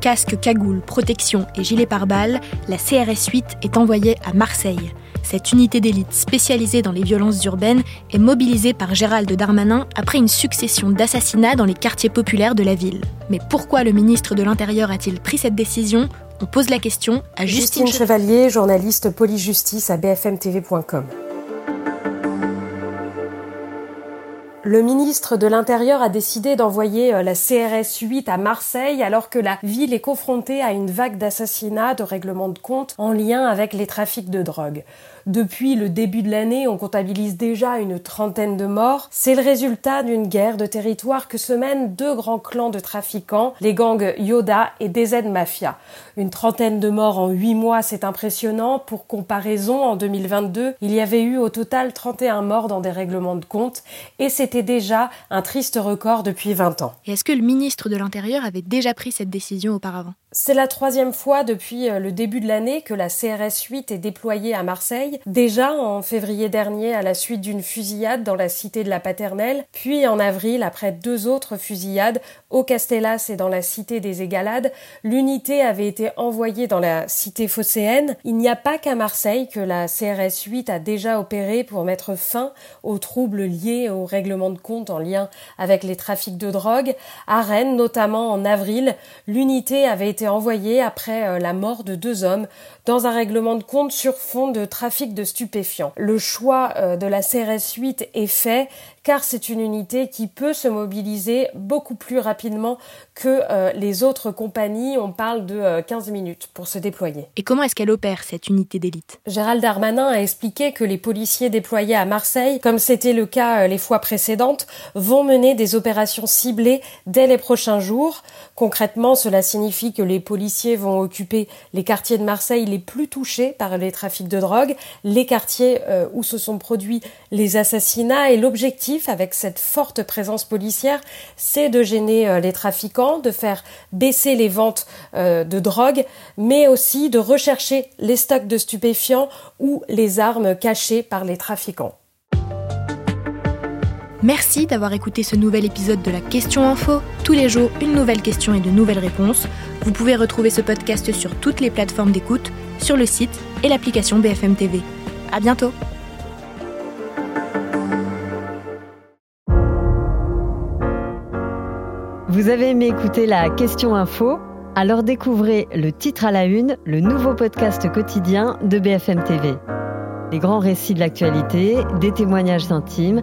Casque, cagoule, protection et gilet pare-balles, la CRS 8 est envoyée à Marseille. Cette unité d'élite spécialisée dans les violences urbaines est mobilisée par Gérald Darmanin après une succession d'assassinats dans les quartiers populaires de la ville. Mais pourquoi le ministre de l'Intérieur a-t-il pris cette décision? On pose la question à Justine, Justine Chevalier, journaliste police-justice à bfmtv.com. Le ministre de l'Intérieur a décidé d'envoyer euh, la CRS 8 à Marseille alors que la ville est confrontée à une vague d'assassinats, de règlements de compte en lien avec les trafics de drogue. Depuis le début de l'année, on comptabilise déjà une trentaine de morts. C'est le résultat d'une guerre de territoire que se mènent deux grands clans de trafiquants, les gangs Yoda et DZ Mafia. Une trentaine de morts en huit mois, c'est impressionnant. Pour comparaison, en 2022, il y avait eu au total 31 morts dans des règlements de compte et c'était déjà un triste record depuis 20 ans. Et est-ce que le ministre de l'Intérieur avait déjà pris cette décision auparavant? C'est la troisième fois depuis euh, le début de l'année que la CRS 8 est déployée à Marseille. Déjà en février dernier à la suite d'une fusillade dans la cité de la Paternelle, puis en avril après deux autres fusillades au Castellas et dans la cité des Égalades, l'unité avait été envoyée dans la cité phocéenne. Il n'y a pas qu'à Marseille que la CRS 8 a déjà opéré pour mettre fin aux troubles liés au règlement de compte en lien avec les trafics de drogue. À Rennes, notamment en avril, l'unité avait été envoyé après euh, la mort de deux hommes dans un règlement de compte sur fond de trafic de stupéfiants. Le choix euh, de la CRS 8 est fait car c'est une unité qui peut se mobiliser beaucoup plus rapidement que euh, les autres compagnies. On parle de 15 minutes pour se déployer. Et comment est-ce qu'elle opère, cette unité d'élite? Gérald Darmanin a expliqué que les policiers déployés à Marseille, comme c'était le cas les fois précédentes, vont mener des opérations ciblées dès les prochains jours. Concrètement, cela signifie que les policiers vont occuper les quartiers de Marseille les plus touchés par les trafics de drogue, les quartiers euh, où se sont produits les assassinats et l'objectif avec cette forte présence policière, c'est de gêner euh, les trafiquants, de faire baisser les ventes euh, de drogue, mais aussi de rechercher les stocks de stupéfiants ou les armes cachées par les trafiquants. Merci d'avoir écouté ce nouvel épisode de la Question Info. Tous les jours, une nouvelle question et de nouvelles réponses. Vous pouvez retrouver ce podcast sur toutes les plateformes d'écoute, sur le site et l'application BFM TV. À bientôt. Vous avez aimé écouter la Question Info? Alors découvrez le titre à la une, le nouveau podcast quotidien de BFM TV. Les grands récits de l'actualité, des témoignages intimes